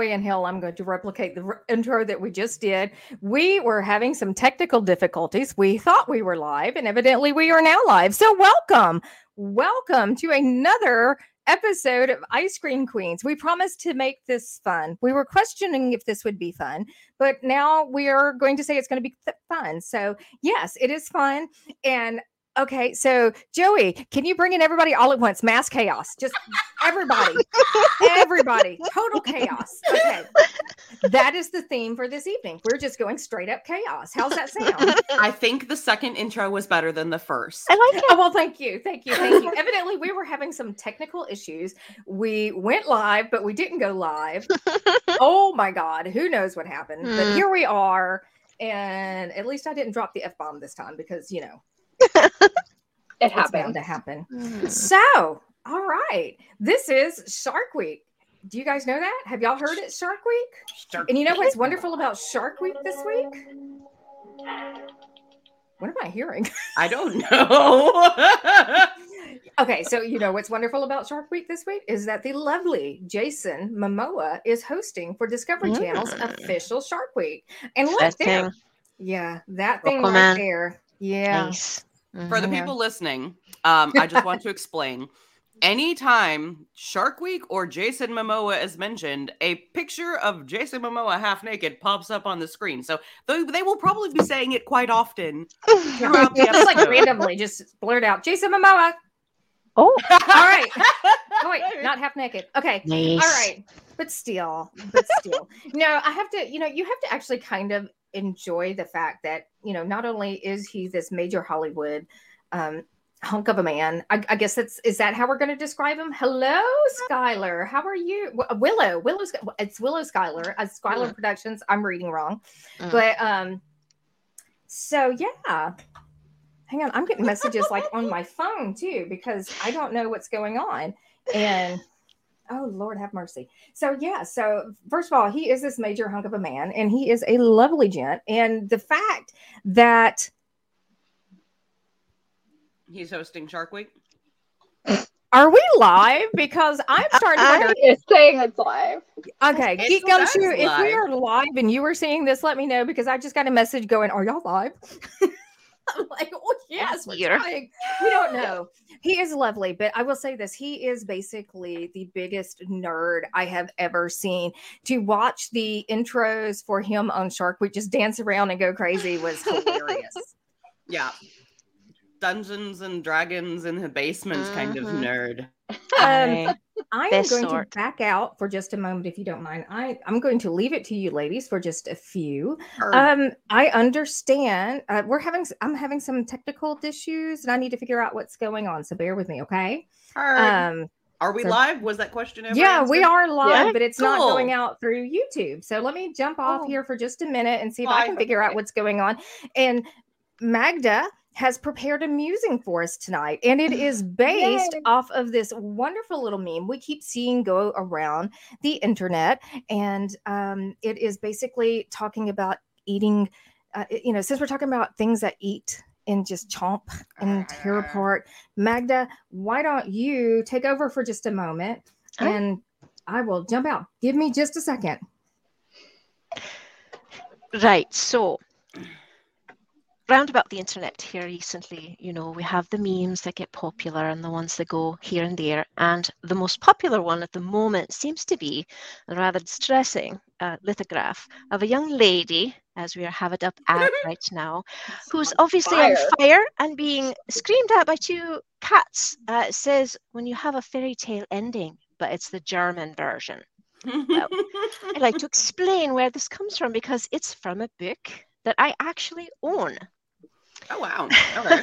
way in hell I'm going to replicate the intro that we just did. We were having some technical difficulties. We thought we were live, and evidently we are now live. So, welcome, welcome to another episode of I-Scream Queens. We promised to make this fun. We were questioning if this would be fun, but now we are going to say it's going to be th- fun. So, yes, it is fun. And Okay, so Joey, can you bring in everybody all at once? Mass chaos. Just everybody. everybody. Total chaos. Okay. That is the theme for this evening. We're just going straight up chaos. How's that sound? I think the second intro was better than the first. I like it. Oh, well, thank you. Thank you. Thank you. Evidently, we were having some technical issues. We went live, but we didn't go live. oh my God. Who knows what happened? But Hmm. here we are. And at least I didn't drop the F bomb this time because, you know, It it's bound happened. to happen. Hmm. So, all right. This is Shark Week. Do you guys know that? Have y'all heard it Shark Week? And you know what's wonderful about Shark Week this week? What am I hearing? I don't know. okay, so you know what's wonderful about Shark Week this week is that the lovely Jason Momoa is hosting for Discovery Channel's Mm. official Shark Week. And look there. Interesting. Yeah, that thing Rocco right Man. there. Yeah. Nice. For the Mhm. people listening, um, I just want to explain. Anytime Shark Week or Jason Momoa is mentioned, a picture of Jason Momoa half naked pops up on the screen. So they, they will probably be saying it quite often throughout the Just like randomly just blurt out Jason Momoa. Oh, All right. Oh, wait, not half naked. Okay. nice. All right. But still, but still. no, I have to, you know, you have to actually kind of enjoy the fact that, you know, not only is he this major Hollywood um hunk of a man. I, I guess that's is that how we're going to describe him? Hello, Skylar. How are you? Willow. Willow. It's Willow Skylar. Uh, Skylar Productions. I'm reading wrong, Mm. but um. So yeah, hang on. I'm getting messages like on my phone too because I don't know what's going on, and oh Lord have mercy. So yeah. So first of all, he is this major hunk of a man, and he is a lovely gent, and the fact that He's hosting Shark Week. Are we live? Because I'm starting to I- wonder. It's saying it's live. Okay, It's Geek live. Gumshoe, if we Live. are live and you are seeing this, let me know because I just got a message going, Are y'all live? I'm like, Oh, yes, we're Here. trying. We don't know. He is lovely, but I will say this he is basically the biggest nerd I have ever seen. To watch the intros for him on Shark Week just dance around and go crazy was hilarious. Yeah. Dungeons and Dragons in the basement kind of Mhm. nerd. Um, I- I am going sort. to back out for just a moment, if you don't mind. I, I'm going to leave it to you, ladies, for just a few. Or- Um, I understand. Uh, we're having. I'm having some technical issues, and I need to figure out what's going on. So bear with me, okay? or- Um, are we so- live? Was that question ever yeah, we are live, Yeah, but it's not going out through YouTube. So let me jump off Oh. here for just a minute and see if I Why? can figure out what's going on. And Magda has prepared a musing for us tonight, and it is based Yay. off of this wonderful little meme we keep seeing go around the internet, and um, it is basically talking about eating. Uh, you know, since we're talking about things that eat and just chomp and tear Ah. apart, Magda, why don't you take over for just a moment? All right. and I will jump out. Give me just a second. Right. So, round about the internet here recently, you know, we have the memes that get popular and the ones that go here and there. And the most popular one at the moment seems to be a rather distressing uh, lithograph of a young lady, as we have it up at right now, who's obviously on fire. fire and being screamed at by two cats. Uh, it says, when you have a fairy tale ending, but it's the German version. well, I'd like to explain where this comes from because it's from a book that I actually own. Oh wow. Okay.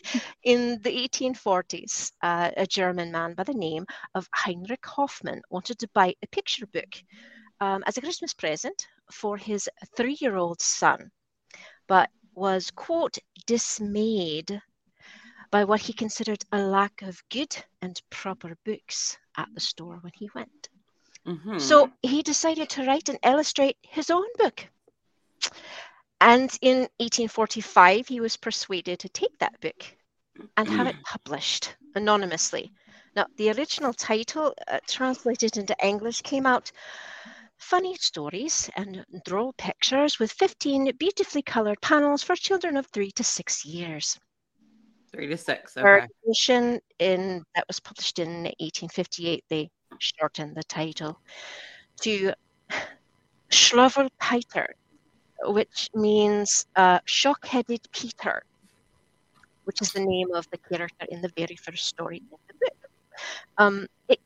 In the 1840s, uh, a German man by the name of Heinrich Hoffmann wanted to buy a picture book um, as a Christmas present for his three year old son, but was, quote, dismayed by what he considered a lack of good and proper books at the store when he went. Mhm. So he decided to write and illustrate his own book. And in 1845, he was persuaded to take that book and have it published anonymously. Now, the original title, uh, translated into English, came out funny stories and droll pictures with 15 beautifully colored panels for children of three to six years. Three to six. Her Okay. edition in that was published in 1858, they shortened the title to Struwwelpeter, which means uh, shock-headed Peter, which is the name of the character in the very first story in the book. Um, it,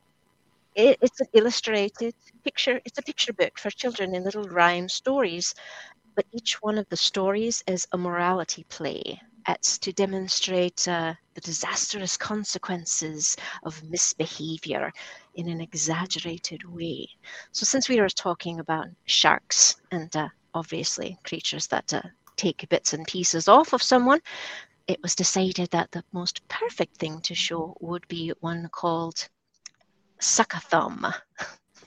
it, it's an illustrated picture. It's a picture book for children in little rhyme stories, but each one of the stories is a morality play. It's to demonstrate uh, the disastrous consequences of misbehavior in an exaggerated way. So, since we are talking about sharks and uh, obviously creatures that uh, take bits and pieces off of someone, it was decided that the most perfect thing to show would be one called Suck a Thumb.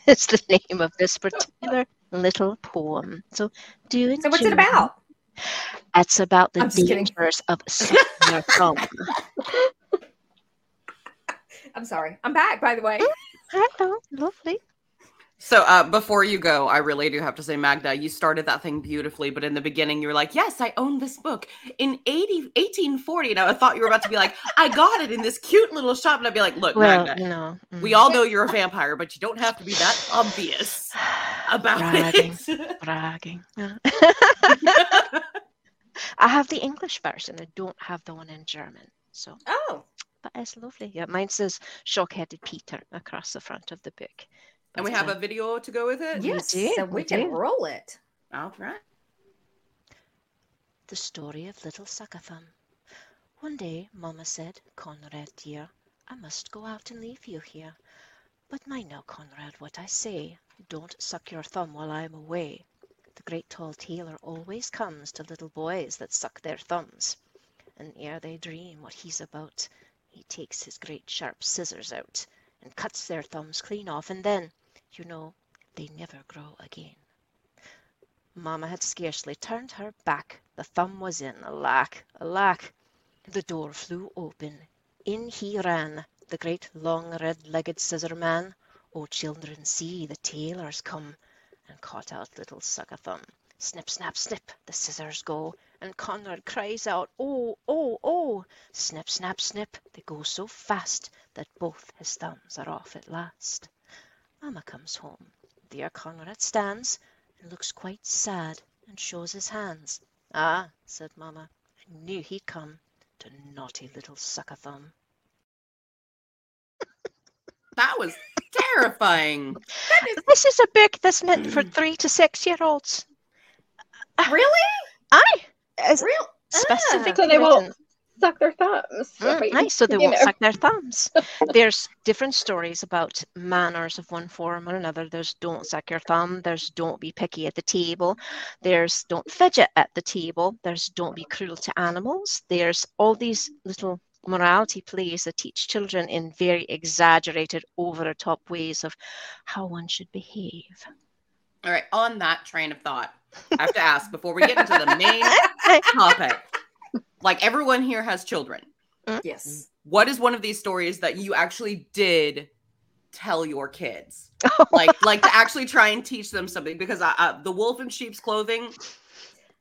It's the name of this particular little poem. So, do you So what's it about? It's about the kidding. dangers of sucking your thumb. I'm sorry. I'm back, by the way. Hello, lovely. So uh, before you go, I really do have to say, Magda, you started that thing beautifully, but in the beginning you were like, yes, I own this book in 80, 1840. And I thought you were about to be like, I got it in this cute little shop. And I'd be like, look, Well, Magda, no. we mm. all know you're a vampire, but you don't have to be that obvious about bragging, it. bragging. I have the English version. I don't have the one in German. So, Oh, but it's lovely. Yeah, mine says "shock-headed Peter" across the front of the book. And we have a video to go with it. Yeah. yes. do, So we we can do. roll it. All right. The story of little Suckathumb. One day, Mamma said, Conrad dear, I must go out and leave you here. But mind now, Conrad, what I say. Don't suck your thumb while I am away. The great tall tailor always comes to little boys that suck their thumbs. And ere they dream what he's about, he takes his great sharp scissors out and cuts their thumbs clean off, and then, you know, they never grow again. Mamma had scarcely turned her back. The thumb was in. Alack, alack! The door flew open. In he ran, the great long red-legged scissor man. Oh, children, see, the tailor's come, and caught out little Suckathumb. Snip, snap, snip, the scissors go, and Conrad cries out, Oh, oh, oh! Snip, snap, snip, they go so fast that both his thumbs are off at last. Mamma comes home. There Conrad stands, and looks quite sad and shows his hands. Ah, said Mamma, I knew he'd come to naughty little sucker thumb." That was terrifying. This is a book that's meant for three to six year olds. Really? Aye, it's Real? specifically So they won't written. Suck their thumbs. Mm, Wait, aye, so they you won't know. suck their thumbs. There's different stories about manners of one form or another. There's don't suck your thumb. There's don't be picky at the table. There's don't fidget at the table. There's don't be cruel to animals. There's all these little morality plays that teach children in very exaggerated, over the top ways of how one should behave. All right. On that train of thought, I have to ask before we get into the main topic. Like everyone here has children. Yes. What is one of these stories that you actually did tell your kids? Like, like to actually try and teach them something? Because I, uh, the wolf in sheep's clothing,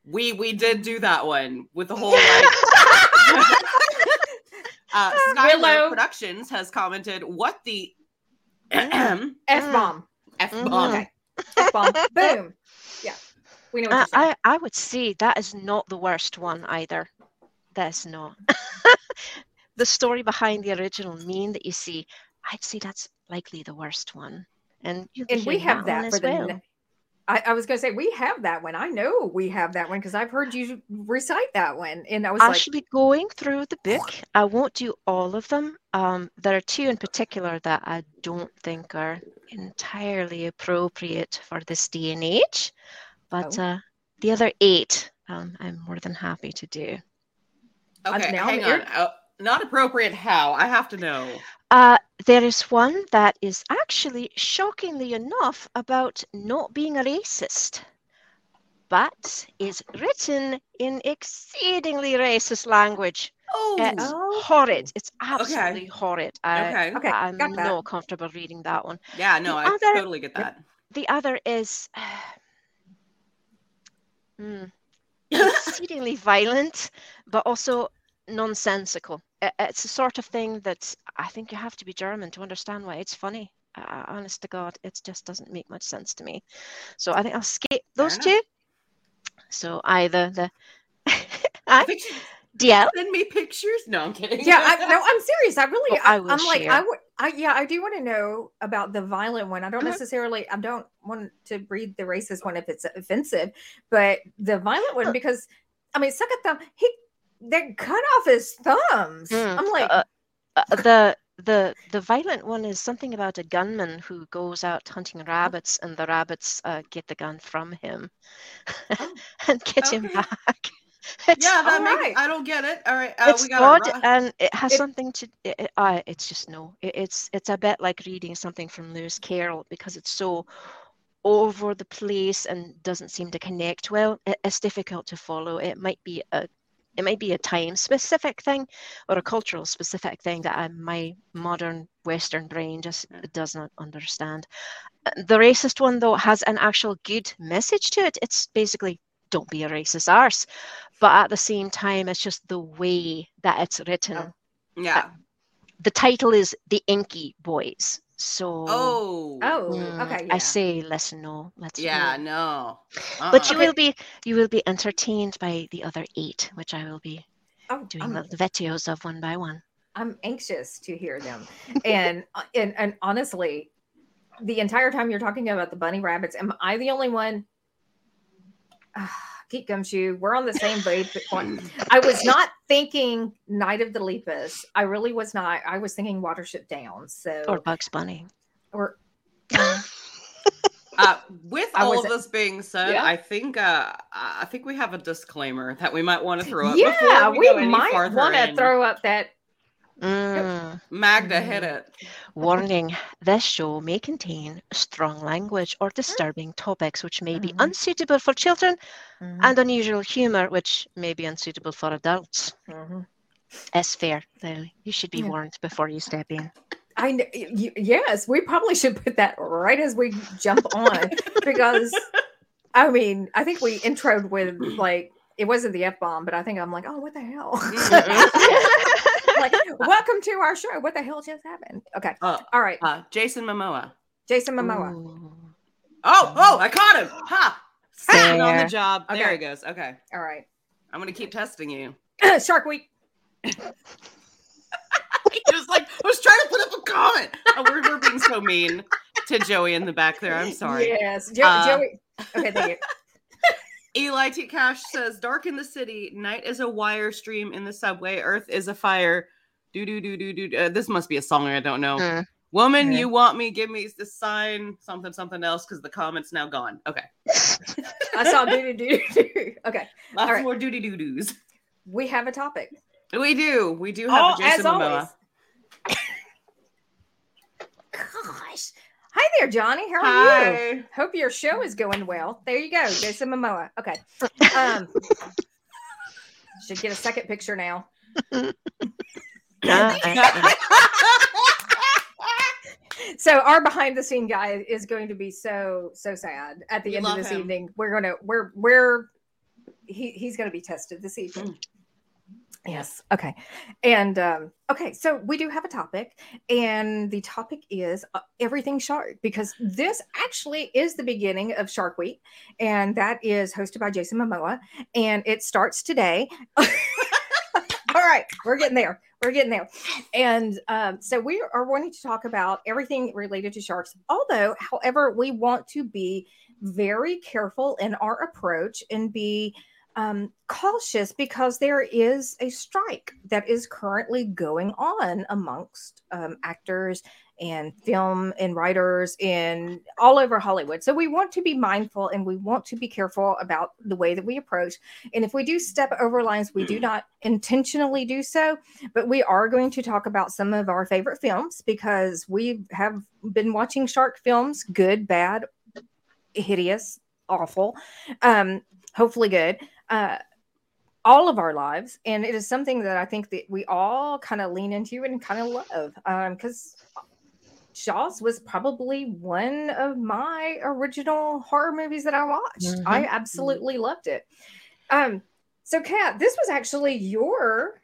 we we did do that one with the whole like. uh, Skylar Willow. Productions has commented, "What the f bomb? F bomb. bomb?" F bomb. Boom. Yeah. We know I. I, I would say that is not the worst one either. That's not. the story behind the original meme that you see, I'd say that's likely the worst one. And and we have one that for as the. I, I was going to say we have that one. I know we have that one because I've heard you recite that one, and I was I like, should be going through the book. I won't do all of them. Um, there are two in particular that I don't think are entirely appropriate for this day and age, but Oh. uh, the other eight, um, I'm more than happy to do. Okay, now hang on. Uh, not appropriate. How? I have to know. Uh, there is one that is actually shockingly enough about not being a racist, but is written in exceedingly racist language. Oh, It's Oh. horrid. It's absolutely horrid. I, okay. Okay, I'm not comfortable reading that one. Yeah, no, The I other- totally get that. the other is mm, exceedingly violent, but also nonsensical. It's the sort of thing that I think you have to be German to understand why it's funny. Uh, honest to God, it just doesn't make much sense to me. So I think I'll skip those two. So either the I, DL. Send me pictures. No, I'm kidding. Yeah, I, no, I'm serious. I really, I I, will am like. I would, I yeah, I do want to know about the violent one. I don't Mhm. necessarily, I don't want to read the racist one if it's offensive, but the violent one because, I mean, suck at thumb. He they cut off his thumbs. Mm, I'm like, uh, uh, the the the violent one is something about a gunman who goes out hunting rabbits and the rabbits uh, get the gun from him Oh, and get him back it's, Yeah, that makes. right. I don't get it. All right, uh, it's we got a and it has It- something to it, it- uh, it's just no it, it's it's a bit like reading something from lewis carroll because it's so over the place and doesn't seem to connect well it, it's difficult to follow it might be a it might be a time specific thing or a cultural specific thing that I, my modern western brain just does not understand Uh, the racist one though has an actual good message to it it's basically don't be a racist arse but at the same time it's just the way that it's written Oh. Yeah. the title is the inky boys so Oh. oh, mm, okay, i yeah. say let's no let's Yeah. no. No. but Uh-uh. you will be you will be entertained by the other eight which i will be Oh, doing I'm, little videos of one by one I'm anxious to hear them, and uh, and and honestly, the entire time you're talking about the bunny rabbits, am I the only one? Geek Gumshoe, we're on the same boat. point. I was not thinking Night of the Lepus. I really was not. I was thinking Watership Down. So or bugs bunny or Uh, with I all was- of this being said, Yeah. I think uh, I think we have a disclaimer that we might want to throw up. yeah, before we, we, go might want to throw up that. Mm. Magda hit it. Warning this show may contain strong language or disturbing topics which may be Mhm. unsuitable for children Mhm, and unusual humor which may be unsuitable for adults. mhm. It's fair, Lily. You should be Yeah. warned before you step in. I yes, we probably should put that right as we jump on because I mean, I think we introed with like it wasn't the F bomb, but I think I'm like, oh, what the hell? like, welcome to our show. What the hell just happened? Okay. Uh, All right. uh, Jason Momoa. Jason Momoa. Ooh. Oh, oh, I caught him. Ha! Second on the Fair. job. There he goes. Okay. All right. I'm gonna keep testing you. Shark Week. He just like I was trying to put up a comment. Oh, we're, we're being so mean to Joey in the back there. I'm sorry. Yes. Jo- Uh, Joey. Okay, thank you. Eli T. Cash says, "Dark in the city, night is a wire stream in the subway, Earth is a fire." Do do do do do. Uh, this must be a song I don't know. Mm. Woman, Yeah. you want me? Give me the sign. Something something else because the comment's now gone. Okay, I saw do do do do. Okay. lots All right. more doody doo doos. We have a topic. We do. We do have Oh, a Jason as Momoa. always. Gosh. Hi there, Johnny. How are you? Hope your show is going well. There you go, Jason Momoa. Okay. Um, should get a second picture now. So our behind the scene guy is going to be so so sad at the We end of this him. evening. We're gonna we're we're he he's gonna be tested this evening. Yes. Okay. And um, okay, so we do have a topic, and the topic is uh, everything shark because this actually is the beginning of Shark Week, and that is hosted by Jason Momoa, and it starts today. All right, we're getting there. We're getting there. And um, so we are wanting to talk about everything related to sharks. Although, however, we want to be very careful in our approach and be um, cautious because there is a strike that is currently going on amongst um, actors and film and writers in all over Hollywood. So we want to be mindful and we want to be careful about the way that we approach. And if we do step over lines, we do not intentionally do so, but we are going to talk about some of our favorite films because we have been watching shark films, good, bad, hideous, awful, um, hopefully good. Uh, all of our lives and it is something that i think that we all kind of lean into and kind of love Um because Jaws was probably one of my original horror movies that I watched. Mm-hmm. I absolutely loved it. Um, so Kat, this was actually your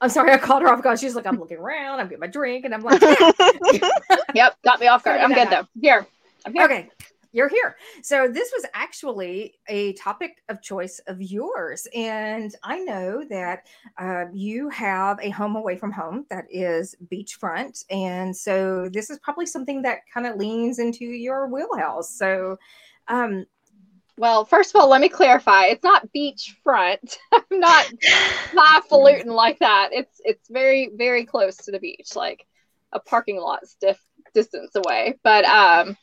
I'm sorry, I called her off guard. She's like, I'm looking around, I'm getting my drink, and I'm like, Yep, got me off guard. I'm good though. Here. I'm here. Okay you're here. So this was actually a topic of choice of yours, and I know that uh, you have a home away from home that is beachfront, and so this is probably something that kind of leans into your wheelhouse. So, um, well, first of all, let me clarify: it's not beachfront. I'm not highfalutin like that. It's it's very very close to the beach, like a parking lot stiff distance away, but um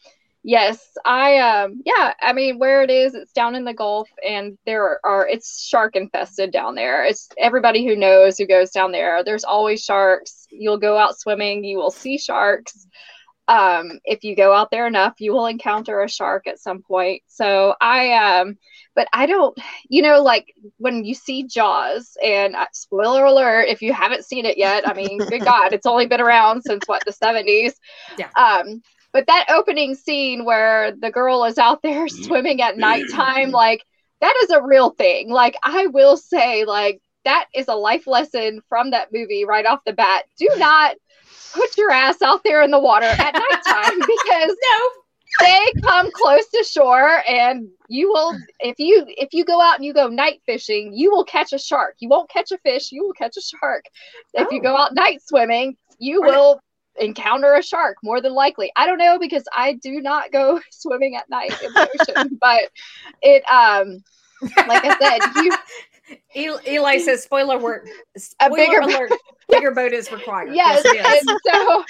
Yes, I um yeah, I mean where it is, it's down in the Gulf and there are it's shark infested down there. It's everybody who knows who goes down there. There's always sharks. You'll go out swimming, you will see sharks. Um if you go out there enough, you will encounter a shark at some point. So I um but I don't you know like when you see Jaws and uh, spoiler alert if you haven't seen it yet, I mean good god, it's only been around since what the 70s. Yeah. Um but that opening scene where the girl is out there mm-hmm. swimming at nighttime, mm-hmm. like that is a real thing. Like I will say, like that is a life lesson from that movie right off the bat. Do not put your ass out there in the water at nighttime because no they come close to shore and you will if you if you go out and you go night fishing you will catch a shark you won't catch a fish you will catch a shark if oh. you go oh. out night swimming you will encounter a shark more than likely. I don't know because I do not go swimming at night in the ocean, but it um like I said, you Eli says, "Spoiler alert! Spoiler a bigger alert! Bigger boat is required." Yes, yes and so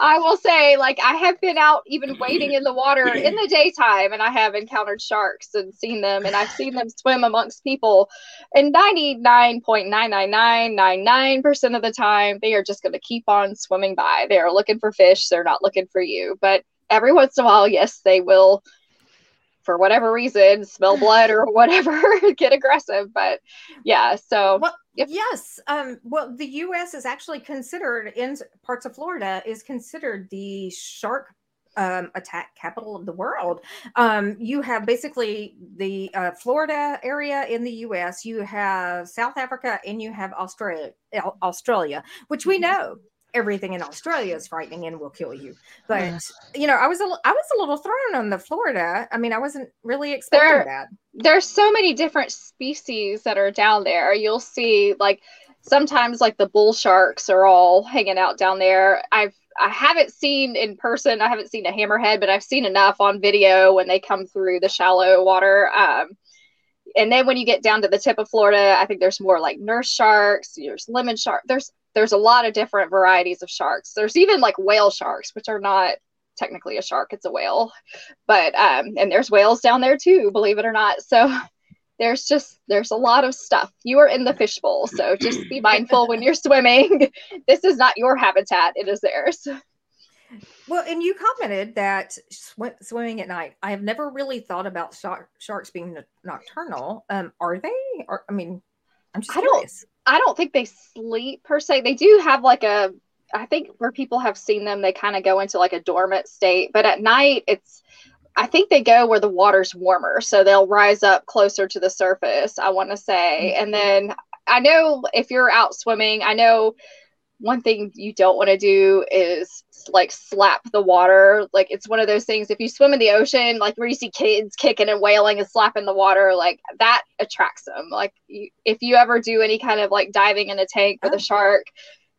I will say, like, I have been out even wading in the water in the daytime, and I have encountered sharks and seen them, and I've seen them swim amongst people. And ninety nine point nine nine nine nine nine percent of the time, they are just going to keep on swimming by. They are looking for fish. They're not looking for you. But every once in a while, yes, they will for whatever reason smell blood or whatever get aggressive but yeah so well, yep. yes um, well the us is actually considered in parts of florida is considered the shark um, attack capital of the world. Um, you have basically the uh, Florida area in the U.S. You have South Africa, and you have Australia. Australia, which we mm-hmm. know everything in Australia is frightening and will kill you. But yes. you know, I was a I was a little thrown on the Florida. I mean, I wasn't really expecting there, that. There's so many different species that are down there. You'll see like sometimes like the bull sharks are all hanging out down there. I've I haven't seen in person. I haven't seen a hammerhead, but I've seen enough on video when they come through the shallow water. Um, and then when you get down to the tip of Florida, I think there's more like nurse sharks. There's lemon shark. There's there's a lot of different varieties of sharks. There's even like whale sharks, which are not technically a shark, it's a whale. But um, and there's whales down there too, believe it or not. So there's just there's a lot of stuff. You are in the fishbowl, so just be mindful when you're swimming. this is not your habitat; it is theirs. Well, and you commented that sw- swimming at night. I have never really thought about shark- sharks being nocturnal. Um, are they? I mean, I'm just I curious. Don't, I don't think they sleep per se. They do have like a I think where people have seen them, they kind of go into like a dormant state. But at night, it's I think they go where the water's warmer, so they'll rise up closer to the surface. I want to say, mm-hmm. and then I know if you're out swimming, I know one thing you don't want to do is like slap the water. Like it's one of those things. If you swim in the ocean, like where you see kids kicking and wailing and slapping the water, like that attracts them. Like you, if you ever do any kind of like diving in a tank with a oh. shark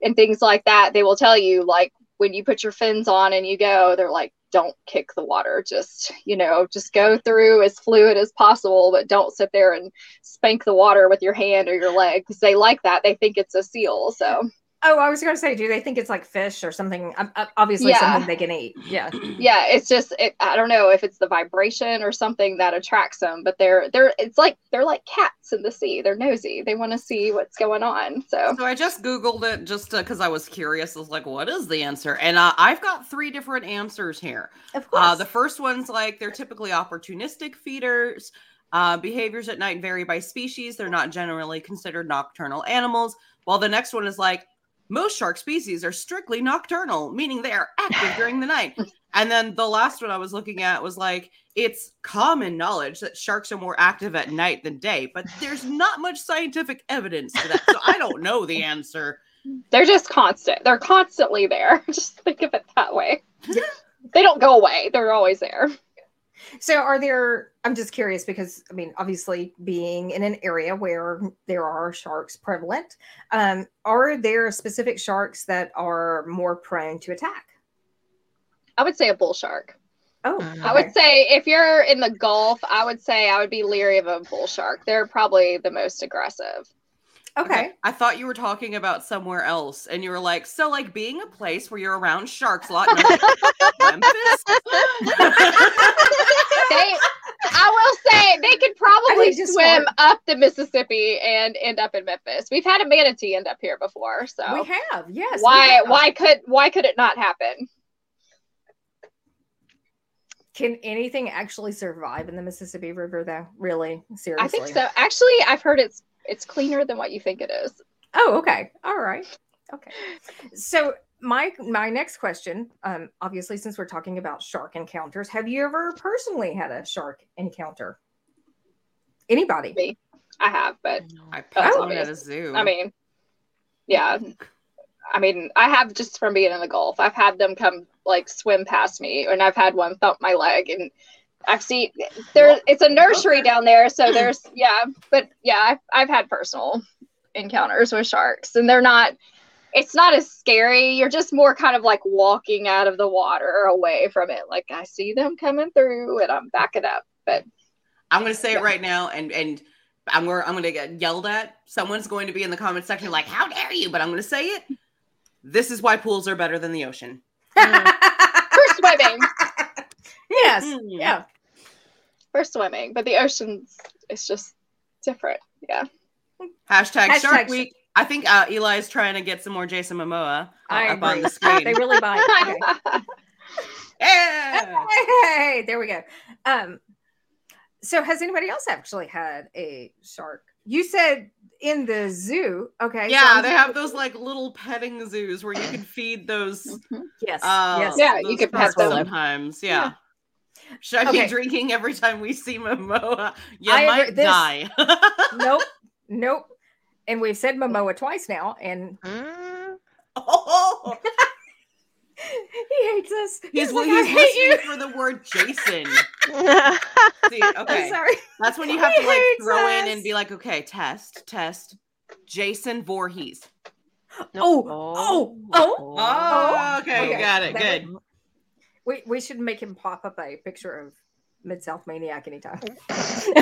and things like that, they will tell you like when you put your fins on and you go, they're like, don't kick the water. Just you know, just go through as fluid as possible, but don't sit there and spank the water with your hand or your leg because they like that. They think it's a seal. So Oh, I was going to say, do they think it's like fish or something? Um, uh, obviously, yeah. something they can eat. Yeah, yeah. It's just it, I don't know if it's the vibration or something that attracts them, but they're they're it's like they're like cats in the sea. They're nosy. They want to see what's going on. So, so I just googled it just because I was curious. I was like, what is the answer? And uh, I've got three different answers here. Of uh, course, uh, the first one's like they're typically opportunistic feeders. Uh, behaviors at night vary by species. They're not generally considered nocturnal animals. While the next one is like most shark species are strictly nocturnal, meaning they are active during the night. And then the last one I was looking at was like, it's common knowledge that sharks are more active at night than day, but there's not much scientific evidence for that. So I don't know the answer. They're just constant. They're constantly there. Just think of it that way. they don't go away. They're always there. So, are there? I'm just curious because I mean, obviously, being in an area where there are sharks prevalent, um, are there specific sharks that are more prone to attack? I would say a bull shark. Oh, Mm. I would say if you're in the Gulf, I would say I would be leery of a bull shark. They're probably the most aggressive. Okay. I thought you were talking about somewhere else, and you were like, so like being a place where you're around sharks a lot. Memphis? They, I will say, they could probably swim up the Mississippi and end up in Memphis. We've had a manatee end up here before, so We have, yes. why have. why could why could it not happen? Can anything actually survive in the Mississippi River, though? Really? Seriously? I think so. Actually, I've heard it's it's cleaner than what you think it is. Oh, okay. All right. Okay. So my my next question, um, obviously, since we're talking about shark encounters, have you ever personally had a shark encounter? Anybody? Me. I have, but I That's put one at a zoo. I mean, yeah. I mean, I have just from being in the Gulf. I've had them come like swim past me, and I've had one thump my leg, and I've seen there. It's a nursery down there, so there's yeah. But yeah, I've I've had personal encounters with sharks, and they're not. It's not as scary. You're just more kind of like walking out of the water away from it. Like I see them coming through, and I'm backing up. But I'm gonna say Yeah. it right now, and and I'm gonna I'm gonna get yelled at. Someone's going to be in the comment section like, "How dare you?" But I'm gonna say it. This is why pools are better than the ocean. Mm. for swimming, yes. Mm. Yeah. for swimming, but the ocean's it's just different. Yeah. Hashtag, Hashtag Shark sh- Week. I think uh, Eli's trying to get some more Jason Momoa I up on the screen. They really bite. Okay. yeah. Hey, there we go. Um, so has anybody else actually had a shark? You said in the zoo. Okay. Yeah, I'm- they have those like little petting zoos where you can feed those. Yes. Uh, yes. Yeah, you can pet them. sometimes. Yeah. Should I Okay. be drinking every time we see Momoa? You I agree. might This- die. Nope. Nope. And we've said Momoa twice now, and Mm. oh, he hates us. he's, like, he's I hate you. for the word Jason. See, I'm okay, sorry. that's when you have He to like hates throw in and be like, okay, test, test, Jason Voorhees. Oh, oh, oh. Oh, okay, okay. got it. That Good. We we should make him pop up a picture of Mid South Maniac anytime.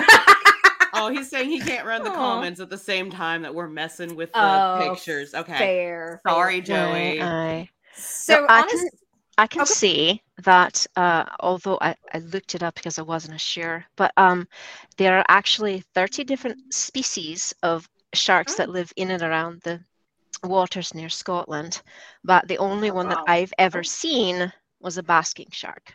Oh, he's saying he can't run the Aw. comments at the same time that we're messing with the Oh, pictures. Okay. Fair. Sorry, fair. Joey. Aye. So I honest, can- I can Okay. see that uh, although I, I looked it up because I wasn't sure, but um, there are actually 30 different species of sharks Oh. that live in and around the waters near Scotland. But the only Oh, one wow. that I've ever Oh. seen was a basking shark,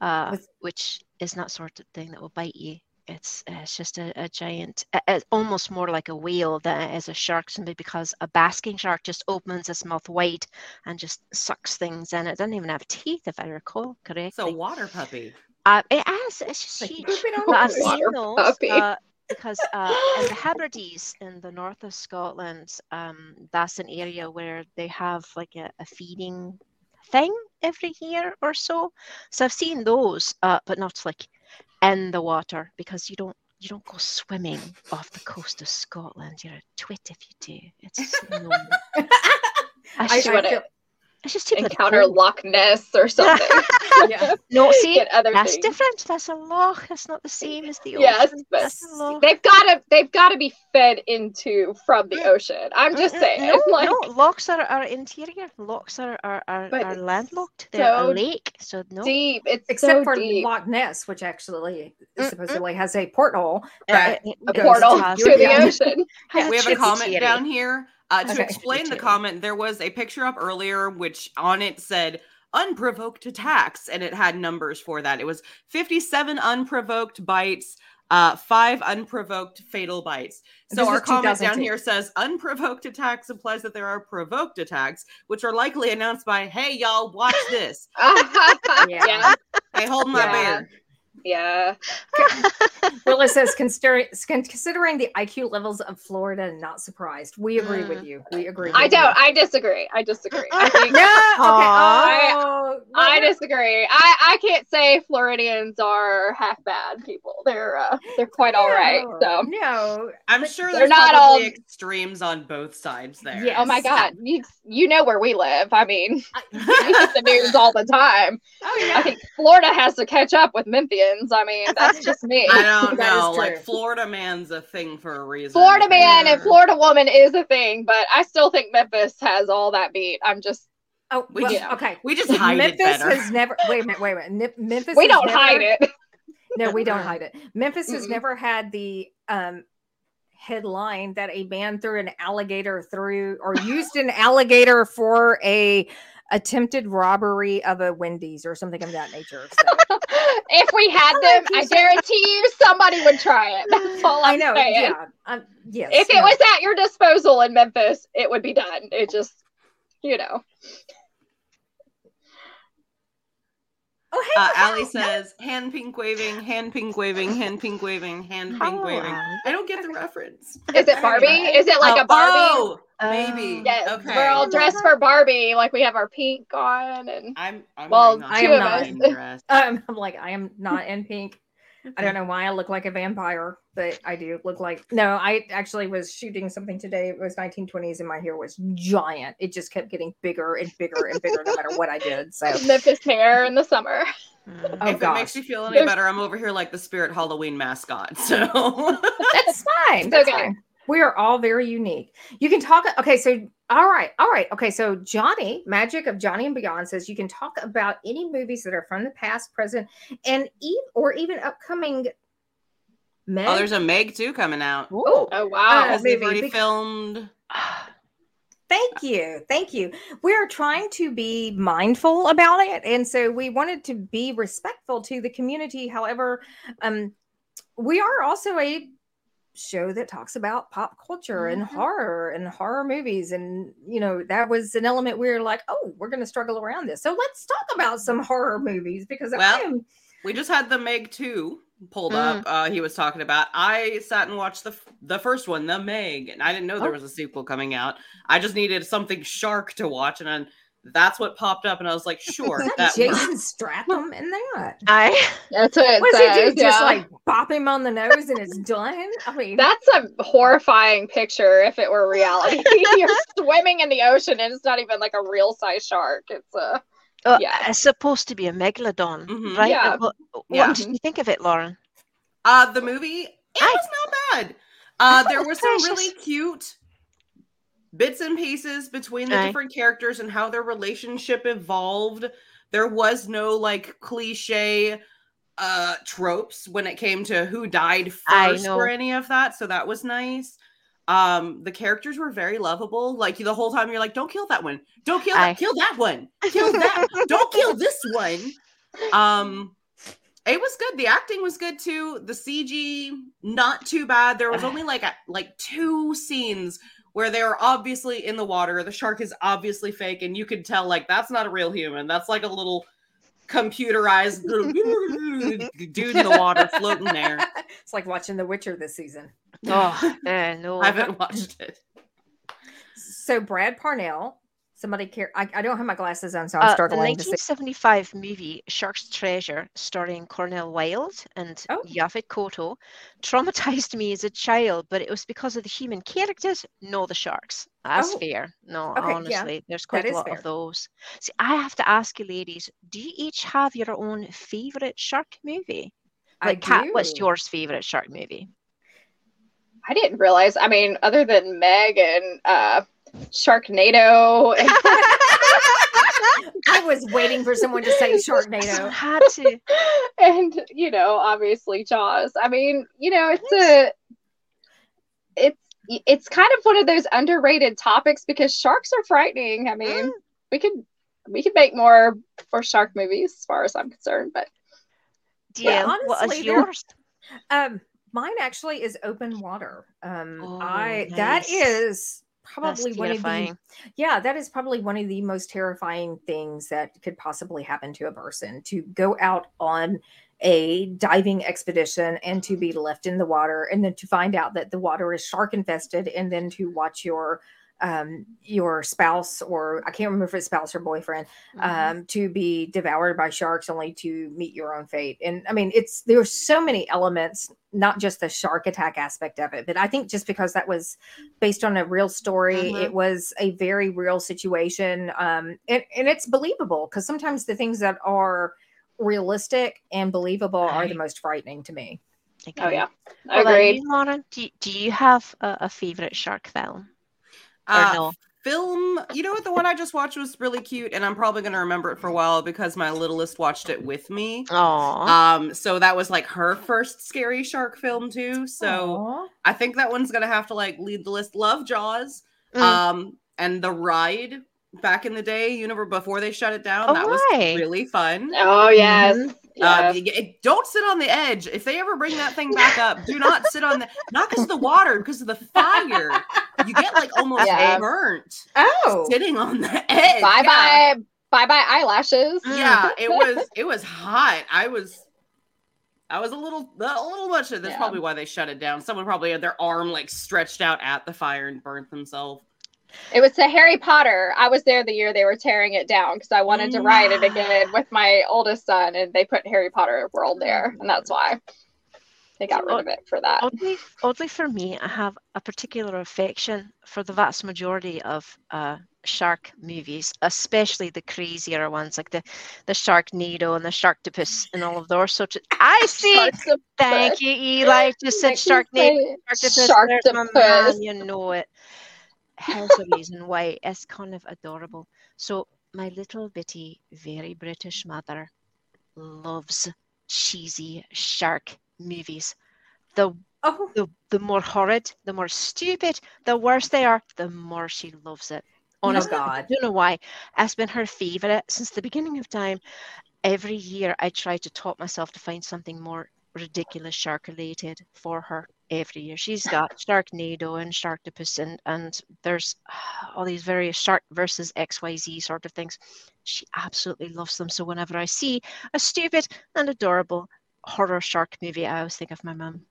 uh, which is not sort of thing that will bite you. It's uh, it's just a, a giant, uh, almost more like a whale than it is a shark, simply because a basking shark just opens its mouth wide and just sucks things in. It doesn't even have teeth, if I recall correctly. It's a water puppy. uh, it has. It's just like huge. But I've seen those puppy. uh, because uh, in the Hebrides in the north of Scotland, um, that's an area where they have like a, a feeding thing every year or so. So I've seen those, uh, but not like in the water because you don't you don't go swimming off the coast of Scotland. You're a twit if you do. It's no. I, It's I feel, it's just too Encounter cold. Loch Ness or something. yeah. No, see, other that's things. different. That's a loch. That's not the same as the ocean. Yes, but that's a loch. they've gotta they've gotta be fed into from the ocean. I'm just saying. No, like no, lochs are, are interior. Lochs are are, are, are landlocked. They're so a lake, so no. deep. It's Except so for deep. Loch Ness, which actually Mm-mm. supposedly has a porthole. Uh, it- a it to portal has- to the yeah. ocean. has we have a comment down here. Uh, to Okay. explain the comment, there was a picture up earlier which on it said unprovoked attacks and it had numbers for that. It was 57 unprovoked bites, Uh, five unprovoked fatal bites. So This our comment down here says unprovoked attacks implies that there are provoked attacks, which are likely announced by, "Hey y'all, watch this. Yeah. yeah. Hey, hold my Yeah. beer." Yeah. Willa says, considering, considering the IQ levels of Florida, not surprised. We agree with you. We mm. agree. I don't. You. I disagree. I disagree. I think No, okay. Aw. Oh, I well, disagree. I, I can't say Floridians are half bad people. They're uh, they're quite all right. So no. I'm sure they're there's not probably all- extremes on both sides there. Yeah. oh my god, you you know where we live. I mean, uh, we get the news all the time. oh yeah. I think Florida has to catch up with Memphians. I mean, that's just me. I don't know. Like Florida man's a thing for a reason. Florida man and Florida woman is a thing, but I still think Memphis has all that beat. I'm just Oh, We well, just- okay. We just hide Memphis it better. has never. Wait a minute. Wait a minute. Nip- Memphis. we has don't never- hide it. No, we don't hide it. Memphis has never had the um, headline that a man threw an alligator through or used an alligator for a attempted robbery of a Wendy's or something of that nature. So. if we had them, I guarantee you somebody would try it. That's all I'm I know. saying. Yeah. Um, yes. If it no. was at your disposal in Memphis, it would be done. It just, you know. Oh, hey, Uh, look Allie out. says, hand pink waving, hand pink waving, hand pink waving, hand pink Oh, waving. Allie. I don't get the reference. Is it Barbie? Is it like Oh, a Barbie? Oh, maybe. Oh. Yes, okay. we're all dressed for Barbie. Like we have our pink on, and I'm, I'm Well, wearing I a am not. green dress. Um, I'm like, I am not in pink. I don't know why I look like a vampire, but I do look like. No, I actually was shooting something today. It was 1920s, and my hair was giant. It just kept getting bigger and bigger and bigger, no matter what I did. So, Memphis hair in the summer. Mm. oh if it makes you feel any There's- better, I'm over here like the spirit Halloween mascot. So that's fine. That's okay. fine. We are all very unique. You can talk. Okay, so all right, all right. Okay, so Johnny, Magic of Johnny and Beyond says you can talk about any movies that are from the past, present, and e- or even upcoming. Meg. oh, there's a Meg 2 coming out. Ooh. Oh wow! Uh, Because they've already bec- filmed. Thank you. Thank you. We're trying to be mindful about it. And so we wanted to be respectful to the community. However, um, we are also a show that talks about pop culture and Mhm. horror and horror movies. And, you know, that was an element we were like, oh, we're going to struggle around this. So let's talk about some horror movies because I Well, am. We just had the Meg 2 pulled Mm. up. Uh, he was talking about. I sat and watched the f- the first one, the Meg, and I didn't know there Oh. was a sequel coming out. I just needed something shark to watch, and then that's what popped up, and I was like, sure, Is that that Jason works. Stratham in that? I That's what it What does he says. do? Just like bop him on the nose and it's done? I mean, That's a horrifying picture if it were reality. You're swimming in the ocean and it's not even like a real size shark. It's a uh, Yeah. it's supposed to be a megalodon, Mhm. right? Yeah. What, what Yeah. did you think of it, Lauren? Uh, the movie, it I- was not bad. Uh, there were some precious. really cute bits and pieces between the Aye. different characters and how their relationship evolved. There was no like cliche uh tropes when it came to who died first or any of that, so that was nice. Um, the characters were very lovable. Like the whole time, you're like, "Don't kill that one! Don't kill that! Aye. Kill that one! Kill that! Don't kill this one!" Um, it was good. The acting was good too. The CG not too bad. There was only like a, like two scenes where they're obviously in the water. The shark is obviously fake, and you could tell like that's not a real human. That's like a little computerized dude in the water floating there. it's like watching The Witcher this season. Oh, uh, no. I haven't watched it. So Brad Parnell, somebody care. I, I don't have my glasses on, so I'm Uh, the struggling to see. 1975 movie Shark's Treasure, starring Cornel Wilde and Oh. Yaphet Kotto, traumatized me as a child, but it was because of the human characters, no the sharks. That's Oh. fair. No, Okay, yeah, honestly, there's quite that a lot fair. of those. See, I have to ask you, ladies, do you each have your own favorite shark movie? I Like, Kat, what's do. yours favorite shark movie? I didn't realize. I mean, other than Meg and uh, Sharknado, and, I was waiting for someone to say I Sharknado. had to. and you know, obviously Jaws. I mean, you know, it's a, it's it's kind of one of those underrated topics because sharks are frightening. I mean, Mm. we could we could make more for shark movies, as far as I'm concerned. But yeah, what honestly, yours? Um, mine actually is open water. Um, Oh, I nice. That's probably one of the yeah that is probably one of the most terrifying things that could possibly happen to a person to go out on a diving expedition and to be left in the water and then to find out that the water is shark infested and then to watch your um your spouse or i can't remember if it's spouse or boyfriend Mhm. um, to be devoured by sharks only to meet your own fate. And I mean, it's there are so many elements, not just the shark attack aspect of it, but I think just because that was based on a real story, Mhm. it was a very real situation. Um, and, and it's believable because sometimes the things that are realistic and believable are the most frightening to me. Oh Agree. yeah, What about agreed. you, Lauren? Do you, do you have a, a favorite shark film? Or Uh, no? Film, you know what? The one I just watched was really cute, and I'm probably gonna remember it for a while because my littlest watched it with me. Aw. Um, so that was like her first scary shark film too. So Aw. I think that one's gonna have to like lead the list. Love Jaws. Mm. Um, and the ride back in the day, you know, before they shut it down, Oh, that was really fun. Oh yes, Uh, yes. y- y- don't sit on the edge. If they ever bring that thing back up, do not sit on the not because of the water, because of the fire. You get like almost Yeah. burnt Oh, sitting on the edge. bye Yeah. bye bye bye eyelashes. Yeah, it was it was hot. I was I was a little a little much. That's Yeah. probably why they shut it down. Someone probably had their arm like stretched out at the fire and burnt themselves. It was to Harry Potter. I was there the year they were tearing it down because I wanted to ride it again with my oldest son, and they put Harry Potter World there, and that's why they got rid of it for that. Oddly, oddly for me, I have a particular affection for the vast majority of uh, shark movies, especially the crazier ones like the the Sharknado and the Sharktopus and all of those sorts. Of, I see. Sharktopus. Thank you, Eli. Just said Sharknado. Sharktopus. Sharktopus. man, you know it. Hell's a reason why. It's kind of adorable. So my little bitty, very British mother loves cheesy shark movies. The oh, the, the more horrid, the more stupid, the worse they are, the more she loves it. Oh, Honestly, I God. don't know why. It's been her favorite since the beginning of time. Every year, I try to top myself to find something more ridiculous shark related for her. Every year, she's got Sharknado and Sharktopus, and and there's all these various shark versus X Y Z sort of things. She absolutely loves them. So whenever I see a stupid and adorable horror shark movie, I always think of my mum.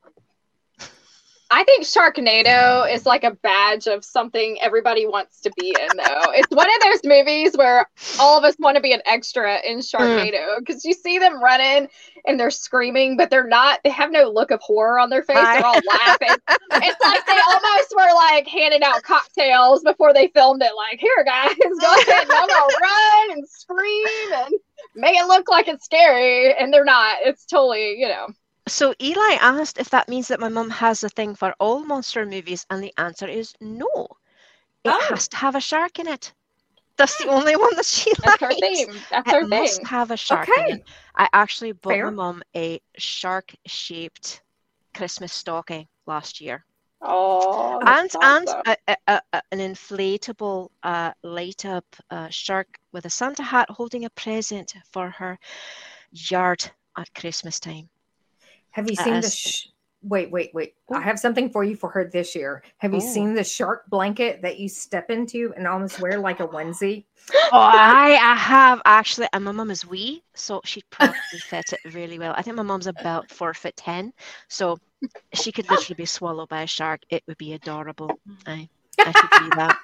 I think Sharknado is like a badge of something everybody wants to be in, though. It's one of those movies where all of us want to be an extra in Sharknado hmm. because you see them running and they're screaming, but they're not, they have no look of horror on their face. Right. They're all laughing. it's like they almost were like handing out cocktails before they filmed it. Like, here, guys, go ahead, y'all gonna run and scream and make it look like it's scary. And they're not. It's totally, you know. So Eli asked if that means that my mum has a thing for all monster movies, and the answer is no. It Oh. has to have a shark in it. That's the only one that she That's her likes. theme. That's her name. It must have a shark Okay. in it. I actually bought Fair. my mum a shark-shaped Christmas stocking last year, Oh, and that's and a, a, a, an inflatable uh, light-up uh, shark with a Santa hat holding a present for her yard at Christmas time. Have you Uh, seen the? Sh- wait, wait, wait! I have something for you for her this year. Have you Ooh. seen the shark blanket that you step into and almost wear like a onesie? Oh, I, I have actually, and my mum is wee, so she'd probably fit it really well. I think my mum's about four foot ten, so she could literally be swallowed by a shark. It would be adorable. I, I should do that.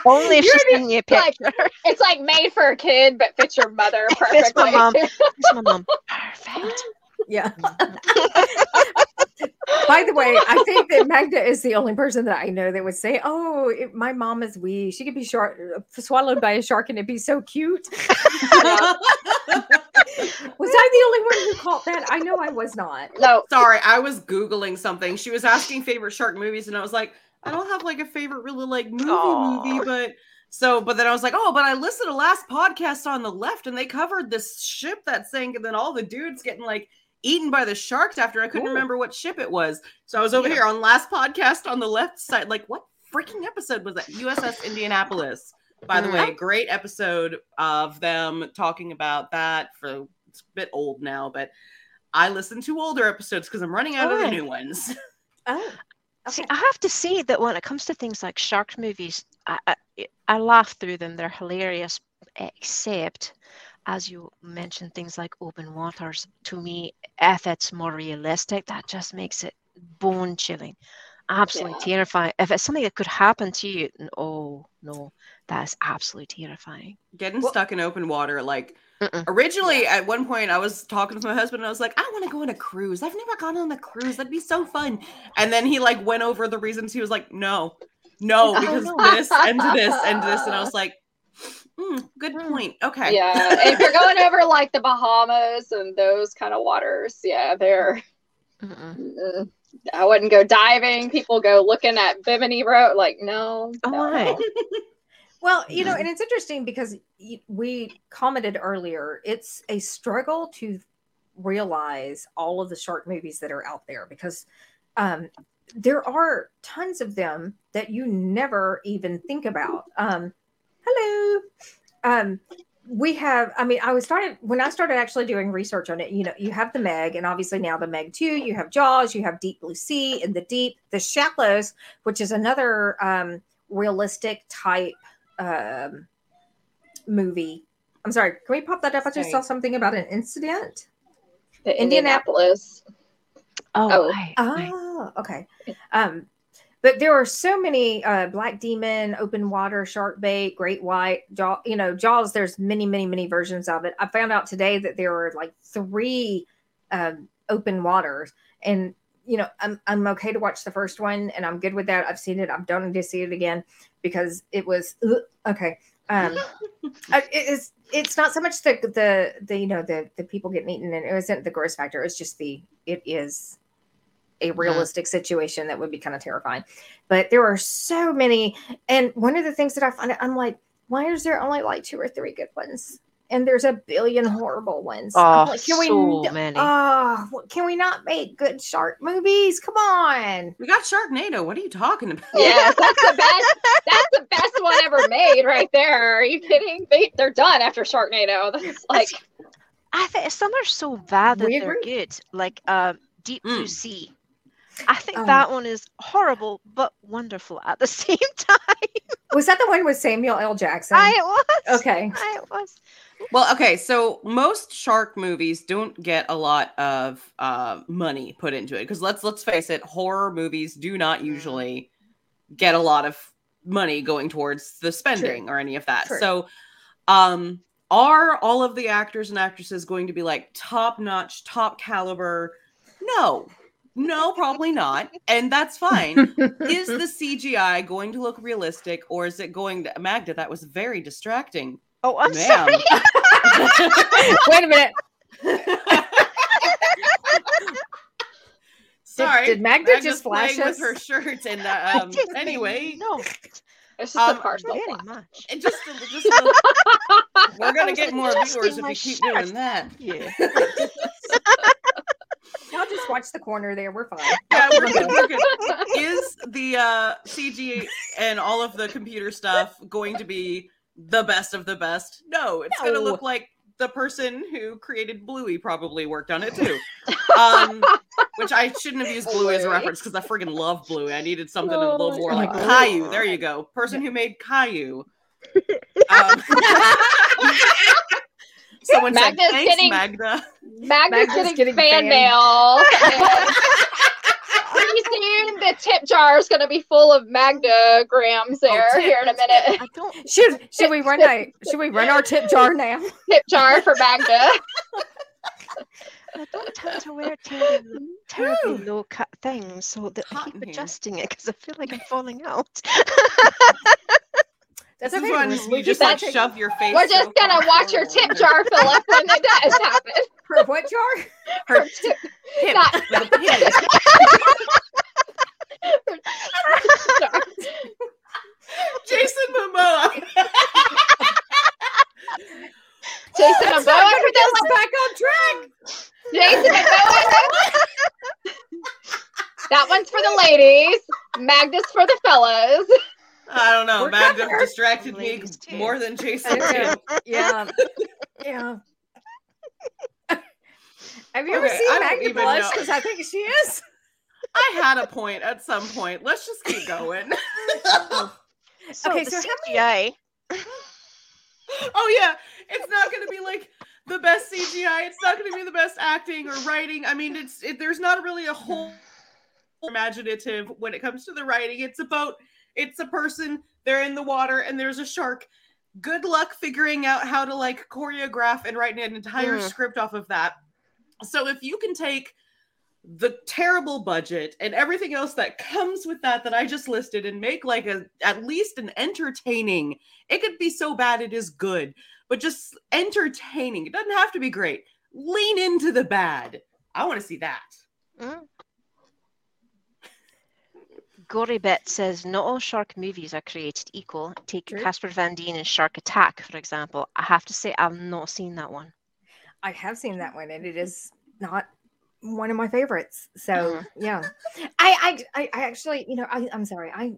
Only if You're she's sending you a like- picture. It's like made for a kid, but fits your mother Fits perfectly. my mum. It's my mum. Perfect. Yeah. Mm-hmm. By the way, I think that Magda is the only person that I know that would say, "Oh, it, my mom is wee. She could be shark uh, swallowed by a shark, and it'd be so cute." Was I the only one who caught that? I know I was not. no, Sorry, I was googling something. She was asking favorite shark movies, and I was like, I don't have like a favorite really like movie Aw. movie, but so but then I was like, oh, but I listened to last podcast on the left, and they covered this ship that sank, and then all the dudes getting like eaten by the sharks after I couldn't Ooh. remember what ship it was. So I was over Yeah. here on last podcast on the left side, like what freaking episode was that? USS Indianapolis. By the Mm. way, great episode of them talking about that for it's a bit old now, but I listen to older episodes because I'm running out of the Oh. new ones. Oh, See. I have to say that when it comes to things like shark movies, I, I, I laugh through them. They're hilarious, except as you mentioned, things like open waters. To me, if it's more realistic, that just makes it bone chilling, absolutely Yeah. terrifying. If it's something that could happen to you, oh no, that is absolutely terrifying. Getting Well- stuck in open water, like Mm-mm. originally at one point I was talking with my husband and I was like, I want to go on a cruise. I've never gone on a cruise. That'd be so fun. And then he like went over the reasons. He was like, no, no, Oh, because this and this and this. And I was like, "Hmm, good Hmm. point. Okay. Yeah, if you're going over like the Bahamas and those kind of waters, yeah, they're. Mm, I wouldn't go diving. People go looking at Bimini Road, like no. Oh, no. my. Well, you know, and it's interesting because we commented earlier, it's a struggle to realize all of the shark movies that are out there because um, there are tons of them that you never even think about. Um, hello. Um, we have, I mean, I was started when I started actually doing research on it. You know, you have the Meg, and obviously now the Meg 2, you have Jaws, you have Deep Blue Sea and the Deep, the Shallows, which is another um, realistic type um, movie. I'm sorry, can we pop that up? I just saw something about an incident. The Indianapolis. Indianapolis. Oh, Oh. aye, aye. Oh, okay. Um, but there are so many uh, black demon, open water, shark bait, great white, jaw. You know, Jaws. There's many, many, many versions of it. I found out today that there are like three um, open waters, and you know, I'm I'm okay to watch the first one, and I'm good with that. I've seen it. I don't need to see it again because it was ugh, okay. Um, it is. It's not so much the the the you know the the people getting eaten, and it wasn't the gross factor. It's just the it is a realistic situation that would be kind of terrifying. But there are so many, and one of the things that I find, I'm like, why is there only like two or three good ones? And there's a billion horrible ones. Oh, like, so n- many. Oh, can we not make good shark movies? Come on. We got Sharknado. What are you talking about? Yeah, that's the best. That's the best one ever made, right there. Are you kidding? They, they're done after Sharknado. That's like I think some are so bad that We they're agree. good, like uh, Deep Blue Mm. Sea. I think Oh. that one is horrible but wonderful at the same time. Was that the one with Samuel L. Jackson? I was okay. I was. Well, okay, so most shark movies don't get a lot of uh, money put into it because let's let's face it, horror movies do not usually get a lot of money going towards the spending or any of that. True. So, um, are all of the actors and actresses going to be like top notch, top caliber? No, no, probably not, and that's fine. is the CGI going to look realistic, or is it going to Magda? That was very distracting. Oh, I'm Ma'am. sorry. Wait a minute. Sorry, did Magda Magda's just flash us? with her shirt? And uh, um, anyway, no, it's just Um, a partial. very flop. much. it just, just a- we're gonna was get more viewers if we keep shirt. doing that. Yeah. I'll just watch the corner there. We're fine. Yeah, we're good. We're good. Is the uh, CG and all of the computer stuff going to be the best of the best? No, it's gonna look like the person who created Bluey probably worked on it too. Um, which I shouldn't have used Bluey as a reference because I friggin' love Bluey. I needed something a little Oh, more like God. Caillou. There you go. Person who made Caillou. Um, someone said, Magda's "Thanks, getting- Magda." Magda's, Magda's getting, getting fan fan- mail. Pretty soon, the tip jar is going to be full of Magda grams oh, there tip. here in a minute. I don't Should should we run a should we run our tip jar now? Tip jar for Magda. I don't tend to wear terribly, terribly low cut things, so that I keep adjusting it because I feel like I'm falling out. That's This is when we- you we just can like take- shove your face. We're so just going to far watch your forward. tip jar fill up when it does happen. her what jar? Her Tip- hip Not- with a pin. jar. Jason Momoa. Jason That's Momoa not for gonna get the us back on track. Jason Momoa. That one's for the ladies. Magnus for the fellas. I don't know. We're Magda distracted me too. more than Jason did. Yeah. Yeah. Have you ever seen I don't Magda blush? Because I think she is. I had a point at some point. Let's just keep going. So Okay, the so how CGI. oh yeah, it's not going to be like the best CGI. It's not going to be the best acting or writing. I mean, it's it, there's not really a whole imaginative when it comes to the writing. It's a boat. It's a person. They're in the water, and there's a shark. Good luck figuring out how to like choreograph and write an entire Mm. script off of that. So if you can take the terrible budget and everything else that comes with that that I just listed and make like a at least an entertaining. It could be so bad it is good, but just entertaining. It doesn't have to be great. Lean into the bad. I want to see that. Mm. Gory Bet says not all shark movies are created equal. Take True. Casper Van Dien and Shark Attack, for example. I have to say I've not seen that one. I have seen that one, and it mm-hmm. is not one of my favorites. So mm-hmm. yeah, I, I, I, actually, you know, I, I'm sorry, I,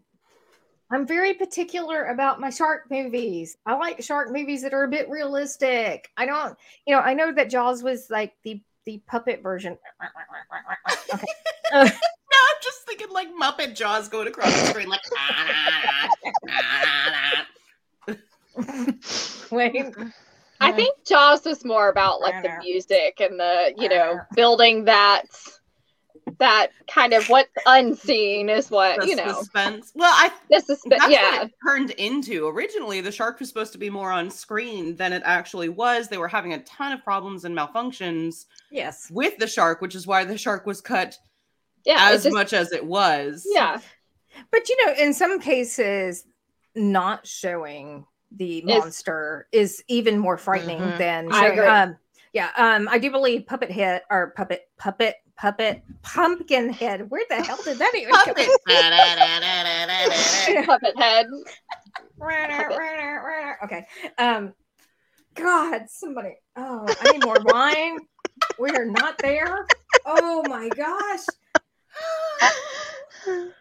I'm very particular about my shark movies. I like shark movies that are a bit realistic. I don't, you know, I know that Jaws was like the the puppet version. Okay, No, I'm just thinking like Muppet Jaws going across the screen, like. "Ah, ah, ah." wait, I think Jaws was more about like the music and the, you know, building that that kind of what's unseen is what, The you know. suspense. Well, I This is that's yeah. what it turned into. Originally, the shark was supposed to be more on screen than it actually was. They were having a ton of problems and malfunctions yes, with the shark, which is why the shark was cut Yeah. as just, much as it was. yeah. but you know, in some cases, not showing the Is- monster is even more frightening Mhm. than I showing, agree. um yeah um i do believe puppet head or puppet puppet puppet pumpkin head where the hell did that even come Puppet. Puppet head. okay um god somebody oh i need more wine we are not there oh my gosh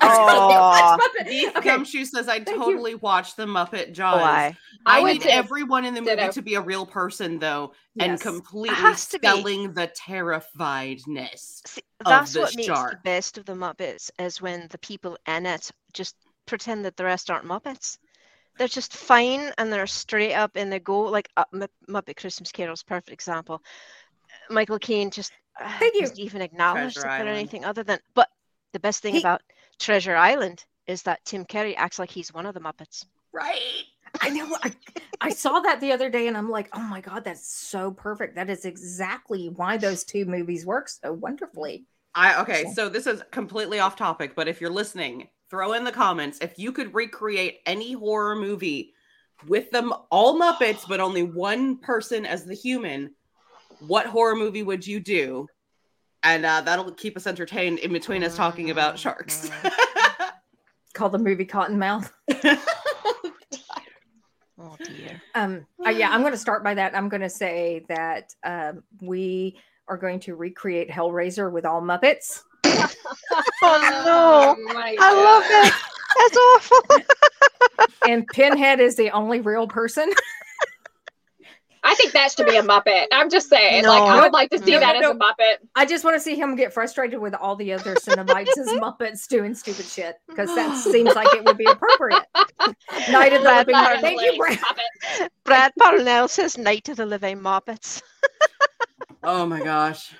Aw. Beef okay Gumshoe says, I Thank you. totally watched the Muppet Jaws. Why? I I would need say everyone in the movie ditto. to be a real person, though, and Yes. completely has to be. selling the terrifiedness. See, of that's what makes the best of the Muppets is when the people in it just pretend that the rest aren't Muppets. They're just fine and they're straight up in the go. Like uh, M- Muppet Christmas Carol's perfect example. Michael Caine just Ah, Thank you. doesn't even acknowledge Treasure that they're Island. anything other than. But the best thing He- about Treasure Island is that Tim Curry acts like he's one of the Muppets. Right. I know. I, I saw that the other day and I'm like, oh my God, that's so perfect. That is exactly why those two movies work so wonderfully. I okay, So- so this is completely off topic, but if you're listening, throw in the comments if you could recreate any horror movie with them all Muppets, but only one person as the human, what horror movie would you do? And uh, that'll keep us entertained in between us talking about sharks. Called the movie Cottonmouth. Oh dear. Um, uh, yeah, I'm going to start by that. I'm going to say that um, we are going to recreate Hellraiser with all Muppets. Oh no. my I love God. it. That's awful. and Pinhead is the only real person. I think that should be a Muppet. I'm just saying. No. Like I would like to see No, that no, as a Muppet. I just want to see him get frustrated with all the other Cenobites as Muppets doing stupid shit because that seems like it would be appropriate. Night of the Brad Living Muppets. Parnell. Thank you, Brad. Muppet. Brad Parnell says Night of the Living Muppets. oh my gosh.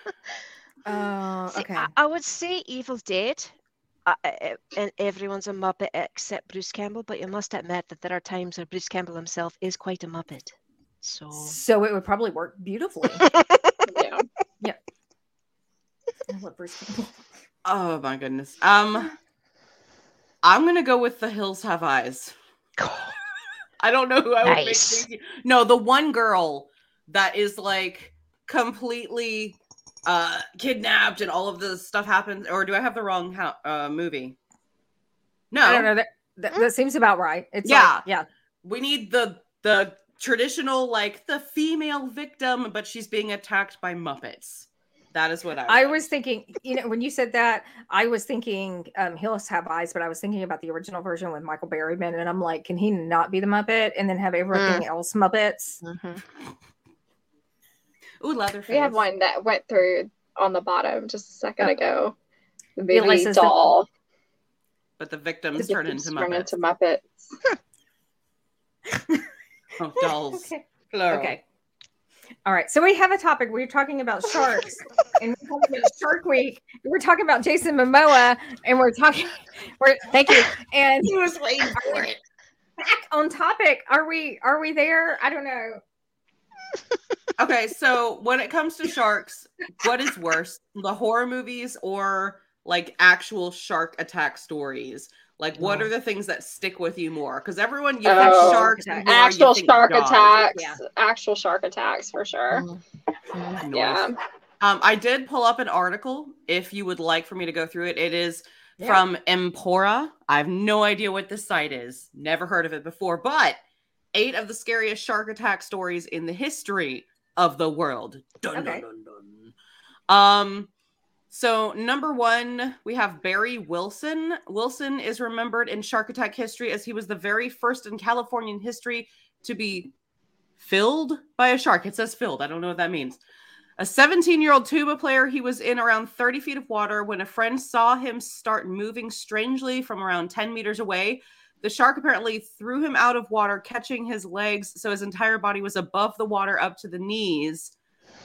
Oh, See, okay. I, I would say Evil Dead, uh, uh, uh, and everyone's a Muppet except Bruce Campbell. But you must admit that there are times where Bruce Campbell himself is quite a Muppet. So So it would probably work beautifully. Yeah. I love Bruce Campbell. Oh my goodness. Um I'm gonna go with the hills have eyes. I don't know who I would Nice. make. Daisy- No, the one girl that is like completely uh kidnapped and all of the stuff happens. Or do I have the wrong ho- uh movie? No, I don't know. That, that, that seems about right. It's Yeah. like, yeah. we need the the traditional like the female victim, but she's being attacked by Muppets. That is what I. I want. was thinking, you know, when you said that, I was thinking um Hills Have Eyes, but I was thinking about the original version with Michael Berryman, and I'm like, can he not be the Muppet and then have everything else Muppets? Mhm. Ooh, Leatherface. We have one that went through on the bottom just a second Oh. ago. The Yeah, movie the- doll. But the victims The turn victims into turn Muppets. into Muppets. Oh, dolls. Okay. Plural. Okay. All right. So we have a topic. We're talking about sharks and we're talking about Shark Week. We're talking about Jason Momoa and we're talking we're thank you. And He was waiting for it. back on topic. Are we are we there? I don't know. Okay, so when it comes to sharks, what is worse, the horror movies or like actual shark attack stories? Like, what Oh. are the things that stick with you more? Because everyone, you think Oh. sharks. Actual shark Jaws. attacks. Yeah. Actual shark attacks for sure. Mhm. Yeah. Um, I did pull up an article. If you would like for me to go through it, it is Yeah. from Empora. I have no idea what this site is. Never heard of it before. But eight of the scariest shark attack stories in the history of the world. Dun, Okay. dun, dun, dun. Um. So number one, we have Barry Wilson. Wilson is remembered in shark attack history as he was the very first in Californian history to be filled by a shark. It says filled. I don't know what that means. A 17 year old tuba player, he was in around 30 feet of water when a friend saw him start moving strangely from around 10 meters away. The shark apparently threw him out of water, catching his legs so his entire body was above the water up to the knees.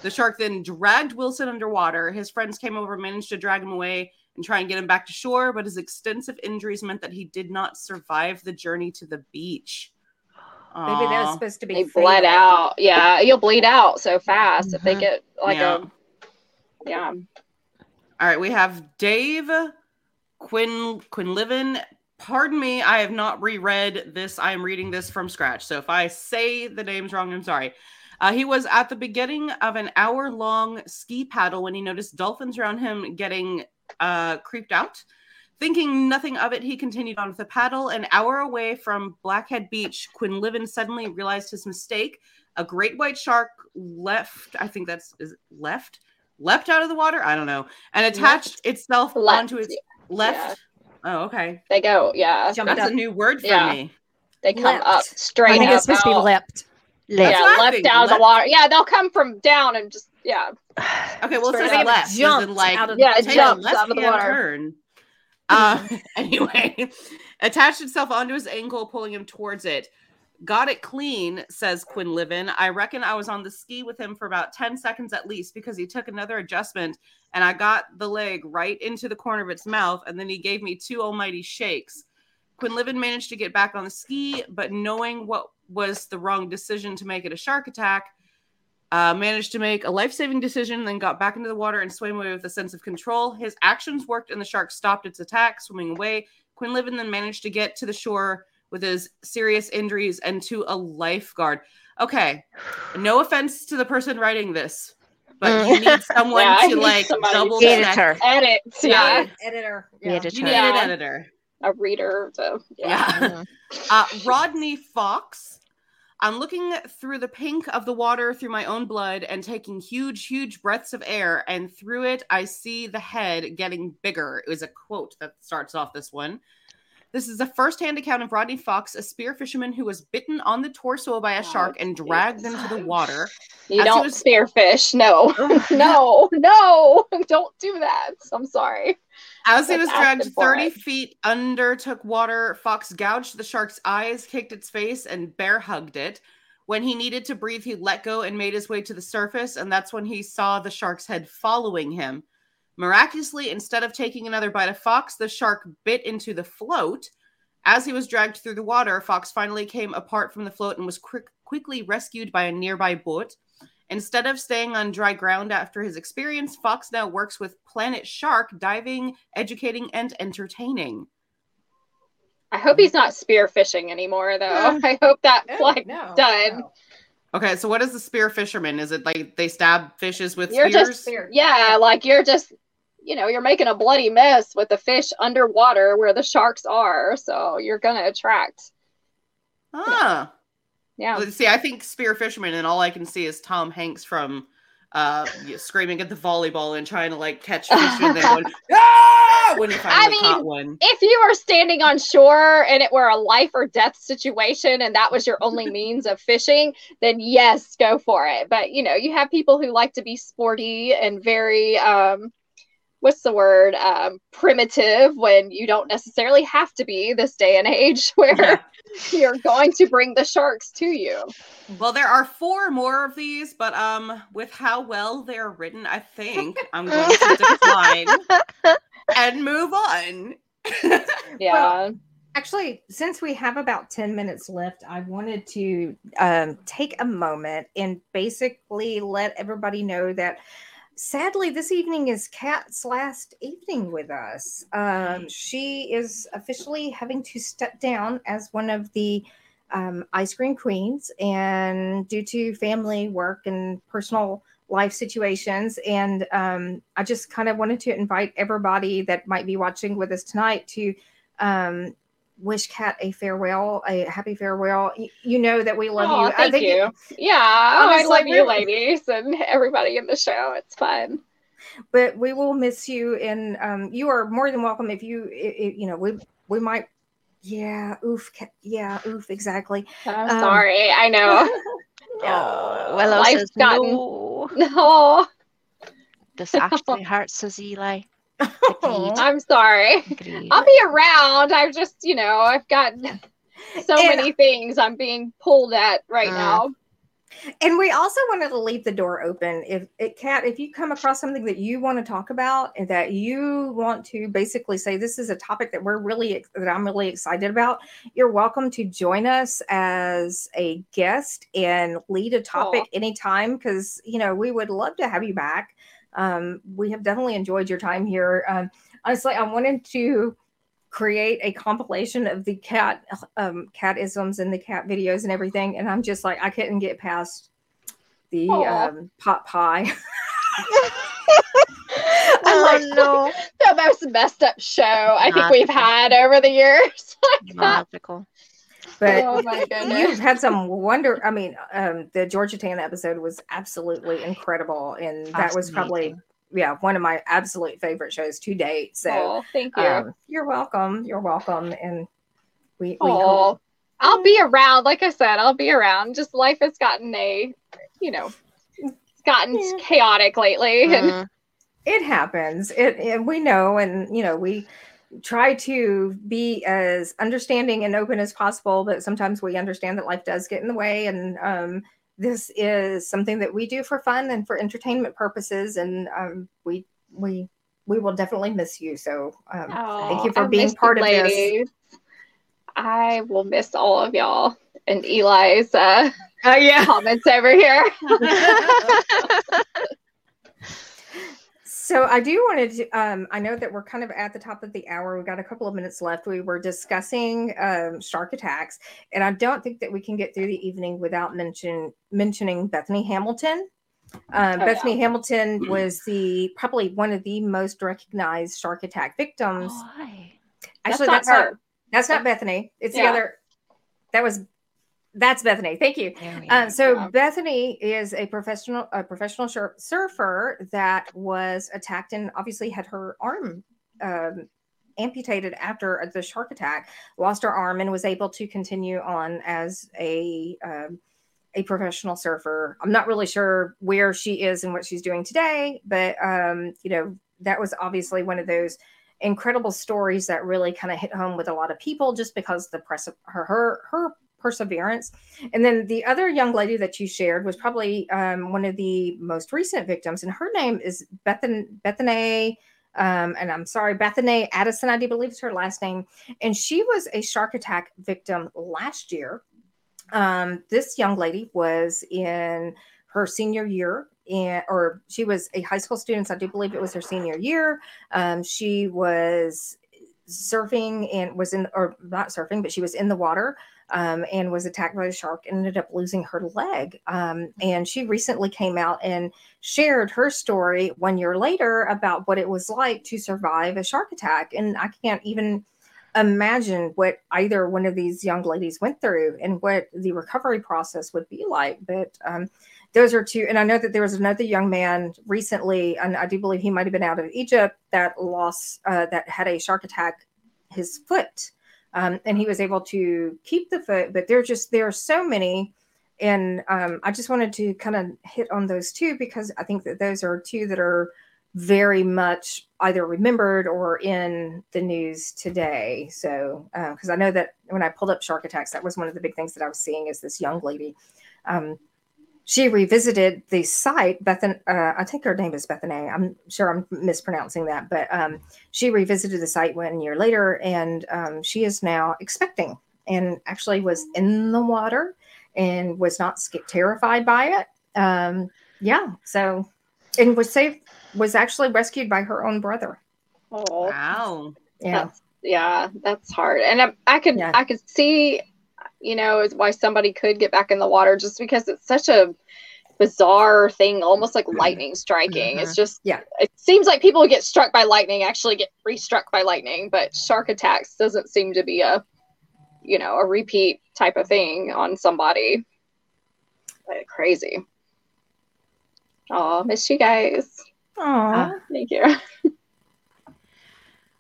The shark then dragged Wilson underwater. His friends came over, managed to drag him away and try and get him back to shore, but his extensive injuries meant that he did not survive the journey to the beach. Maybe that's Aw. supposed to be They bled out. Yeah, you'll bleed out so fast if they Mhm. get like Yeah. a yeah. All right, we have Dave Quinn Quinlivan. Pardon me, I have not reread this. I am reading this from scratch. So if I say the names wrong, I'm sorry. Uh, he was at the beginning of an hour long ski paddle when he noticed dolphins around him getting uh, creeped out. Thinking nothing of it, he continued on with the paddle. An hour away from Blackhead Beach, Quinlivan suddenly realized his mistake. A great white shark left, I think that's is left, leapt out of the water. I don't know, and attached itself Left, onto its left. Oh, okay. They go, yeah. Jumped That's up. a new word for Yeah. me. They come Leapt. up I straight think up it's supposed to be leapt. Let- Yeah, what I left out of the water. Yeah, they'll come from down and just yeah. Okay, well, it Straight says up. left. as Jumped like, out of Yeah, it take jumps out of the water. turn. Uh, anyway, attached itself onto his ankle, pulling him towards it. Got it clean, says Quinlivan. I reckon I was on the ski with him for about 10 seconds at least because he took another adjustment and I got the leg right into the corner of its mouth and then he gave me two almighty shakes. Quinlivan managed to get back on the ski, but knowing what was the wrong decision to make it a shark attack, uh, managed to make a life saving decision, then got back into the water and swam away with a sense of control. His actions worked, and the shark stopped its attack, swimming away. Quinlivan then managed to get to the shore with his serious injuries and to a lifeguard. Okay, no offense to the person writing this, but you need someone Yeah, to need like double to- check. Editor. Edit. Yeah. Yeah. Editor. Yeah. editor. You need Yeah. an editor. A reader. So yeah. Yeah. Uh, Rodney Fox. I'm looking through the pink of the water through my own blood and taking huge, huge breaths of air. And through it, I see the head getting bigger. It was a quote that starts off this one. This is a first-hand account of Rodney Fox, a spear fisherman who was bitten on the torso by a Oh, shark and dragged into the water. You As don't was- spearfish. No. no. No. Don't do that. I'm sorry. As he was dragged 30 it. feet under, took water, Fox gouged the shark's eyes, kicked its face, and bear hugged it. When he needed to breathe, he let go and made his way to the surface, and that's when he saw the shark's head following him. Miraculously, instead of taking another bite of Fox, the shark bit into the float. As he was dragged through the water, Fox finally came apart from the float and was quick, quickly rescued by a nearby boat. Instead of staying on dry ground after his experience, Fox now works with Planet Shark, diving, educating, and entertaining. I hope he's not spearfishing anymore though. Yeah. I hope that's No, like no, done. no. Okay, so what is the spear fisherman? Is it like they stab fishes with You're spears? just yeah, like you're just you know, you're making a bloody mess with the fish underwater where the sharks are, so you're gonna attract. ah. Yeah. See, I think spear fisherman, and all I can see is Tom Hanks from uh screaming at the volleyball and trying to like catch fish and then going, "Ah!" when you I mean, caught one. if you were standing on shore and it were a life or death situation and that was your only means of fishing, then yes, go for it. But you know, you have people who like to be sporty and very um what's the word? Um primitive when you don't necessarily have to be this day and age where Yeah. you're going to bring the sharks to you. Well, there are four more of these, but um, with how well they're written, I think I'm going to decline and move on. Yeah. Actually, since we have about 10 minutes left, I wanted to um, take a moment and basically let everybody know that sadly, this evening is Kat's last evening with us. Um, she is officially having to step down as one of the um, I-Scream Queens, and due to family work and personal life situations. And um, I just kind of wanted to invite everybody that might be watching with us tonight to um, wish Kat a farewell, a happy farewell. You, you know that we love Aw, you. I thank think you. Yeah. Oh, I love you, ladies, and everybody in the show. It's fun. but we will miss you and um you are more than welcome if you i i- you know we we might yeah oof yeah oof exactly I'm Um, sorry. I know. Oh, Willow life's says gotten- no. no, This actually hurts us, Eli. I'm sorry. Agreed. I'll be around. I've just, you know, I've got so And- many things I'm being pulled at right Mm. now. and we also wanted to leave the door open if it Kat if you come across something that you want to talk about and that you want to basically say this is a topic that we're really that i'm really excited about you're welcome to join us as a guest and lead a topic anytime because you know we would love to have you back um, we have definitely enjoyed your time here um, honestly i wanted to create a compilation of the Kat um Kat isms and the Kat videos and everything and i'm just like i couldn't get past the um pot pie I'm oh like, no. The most messed up show I think we've had over the years. Magical. But oh my you've had some wonder i mean um the Georgia Tann episode was absolutely incredible and that was probably yeah one of my absolute favorite shows to date so Oh, thank you. um, you're welcome you're welcome and we, we Oh, hope I'll be around. Like I said, I'll be around. Just life has gotten a, you know, it's gotten Yeah. chaotic lately. And Mm, it happens it, and we know and you know we try to be as understanding and open as possible but sometimes we understand that life does get in the way and um, this is something that we do for fun and for entertainment purposes and um, we we we will definitely miss you so um, Oh, you for I being part of this. I will miss all of y'all and Eli's uh, uh, yeah comments over here. So I do want to. Um, I know that we're kind of at the top of the hour. We've got a couple of minutes left. We were discussing um, shark attacks, and I don't think that we can get through the evening without mention mentioning Bethany Hamilton. Um, Oh, Bethany Hamilton was the probably one of the most recognized shark attack victims. Why? Actually, that's that's not not her. that's not Bethany. It's the other. That was that's Bethany. Thank you. There Um, so Yeah. Bethany is a professional a professional sur- surfer that was attacked and obviously had her arm um, amputated after the shark attack. Lost her arm and was able to continue on as a um, a professional surfer. I'm not really sure where she is and what she's doing today, but um, you know that was obviously one of those incredible stories that really kind of hit home with a lot of people just because the press her her her perseverance and then the other young lady that you shared was probably um, one of the most recent victims, and her name is Bethan Bethany. Um, and I'm sorry, Bethany Addison, I do believe is her last name. And she was a shark attack victim last year. Um, this young lady was in her senior year, in, or she was a high school student. So I do believe it was her senior year. Um, she was surfing and was in, or not surfing, but she was in the water um, and was attacked by a shark and ended up losing her leg. Um, and she recently came out and shared her story one year later about what it was like to survive a shark attack. And I can't even imagine what either one of these young ladies went through and what the recovery process would be like. But um, those are two, and I know that there was another young man recently, and I do believe he might have been out of Egypt that lost uh, that had a shark attack his foot, um, and he was able to keep the foot. But there are just there are so many and um, I just wanted to kind of hit on those two because I think that those are two that are very much either remembered or in the news today. So, because uh, I know that when I pulled up shark attacks, that was one of the big things that I was seeing is this young lady. Um, she revisited the site. Bethan, uh, I think her name is Bethany. I'm sure I'm mispronouncing that, but um, she revisited the site one year later, and um, she is now expecting, and actually was in the water and was not terrified by it. Um, yeah, so and was saved was actually rescued by her own brother. Oh wow! Yeah, that's, yeah, that's hard. And I, I could yeah. I could see, you know, is why somebody could get back in the water just because it's such a bizarre thing, almost like lightning striking. Mm-hmm. It's just yeah. It seems like people who get struck by lightning actually get re-struck by lightning, but shark attacks doesn't seem to be a you know a repeat type of thing on somebody. Like, crazy. Oh, miss you guys. Oh, thank you.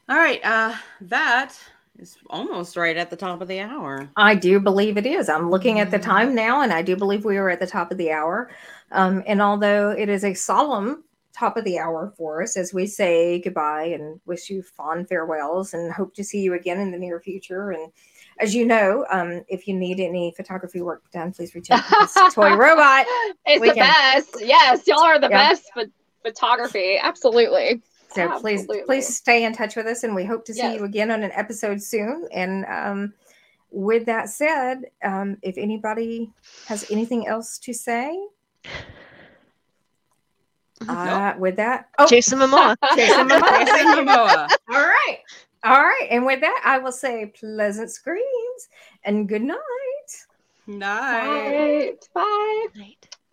All right, uh, that is almost right at the top of the hour. I do believe it is. I'm looking at the mm-hmm. time now, and I do believe we are at the top of the hour. Um, and although it is a solemn top of the hour for us as we say goodbye and wish you fond farewells and hope to see you again in the near future and as you know, um, if you need any photography work done, please reach out to Toy Robot. It's we the can, best. Yes, y'all are the yeah. best for photography. Absolutely. So Absolutely. please, please stay in touch with us, and we hope to see yes. you again on an episode soon. And um, with that said, um, if anybody has anything else to say, uh, with that, oh, Jason Momoa. Jason Momoa. Jason Momoa. All right. All right. And with that, I will say pleasant screams and good night. Night. Bye. Bye. Night.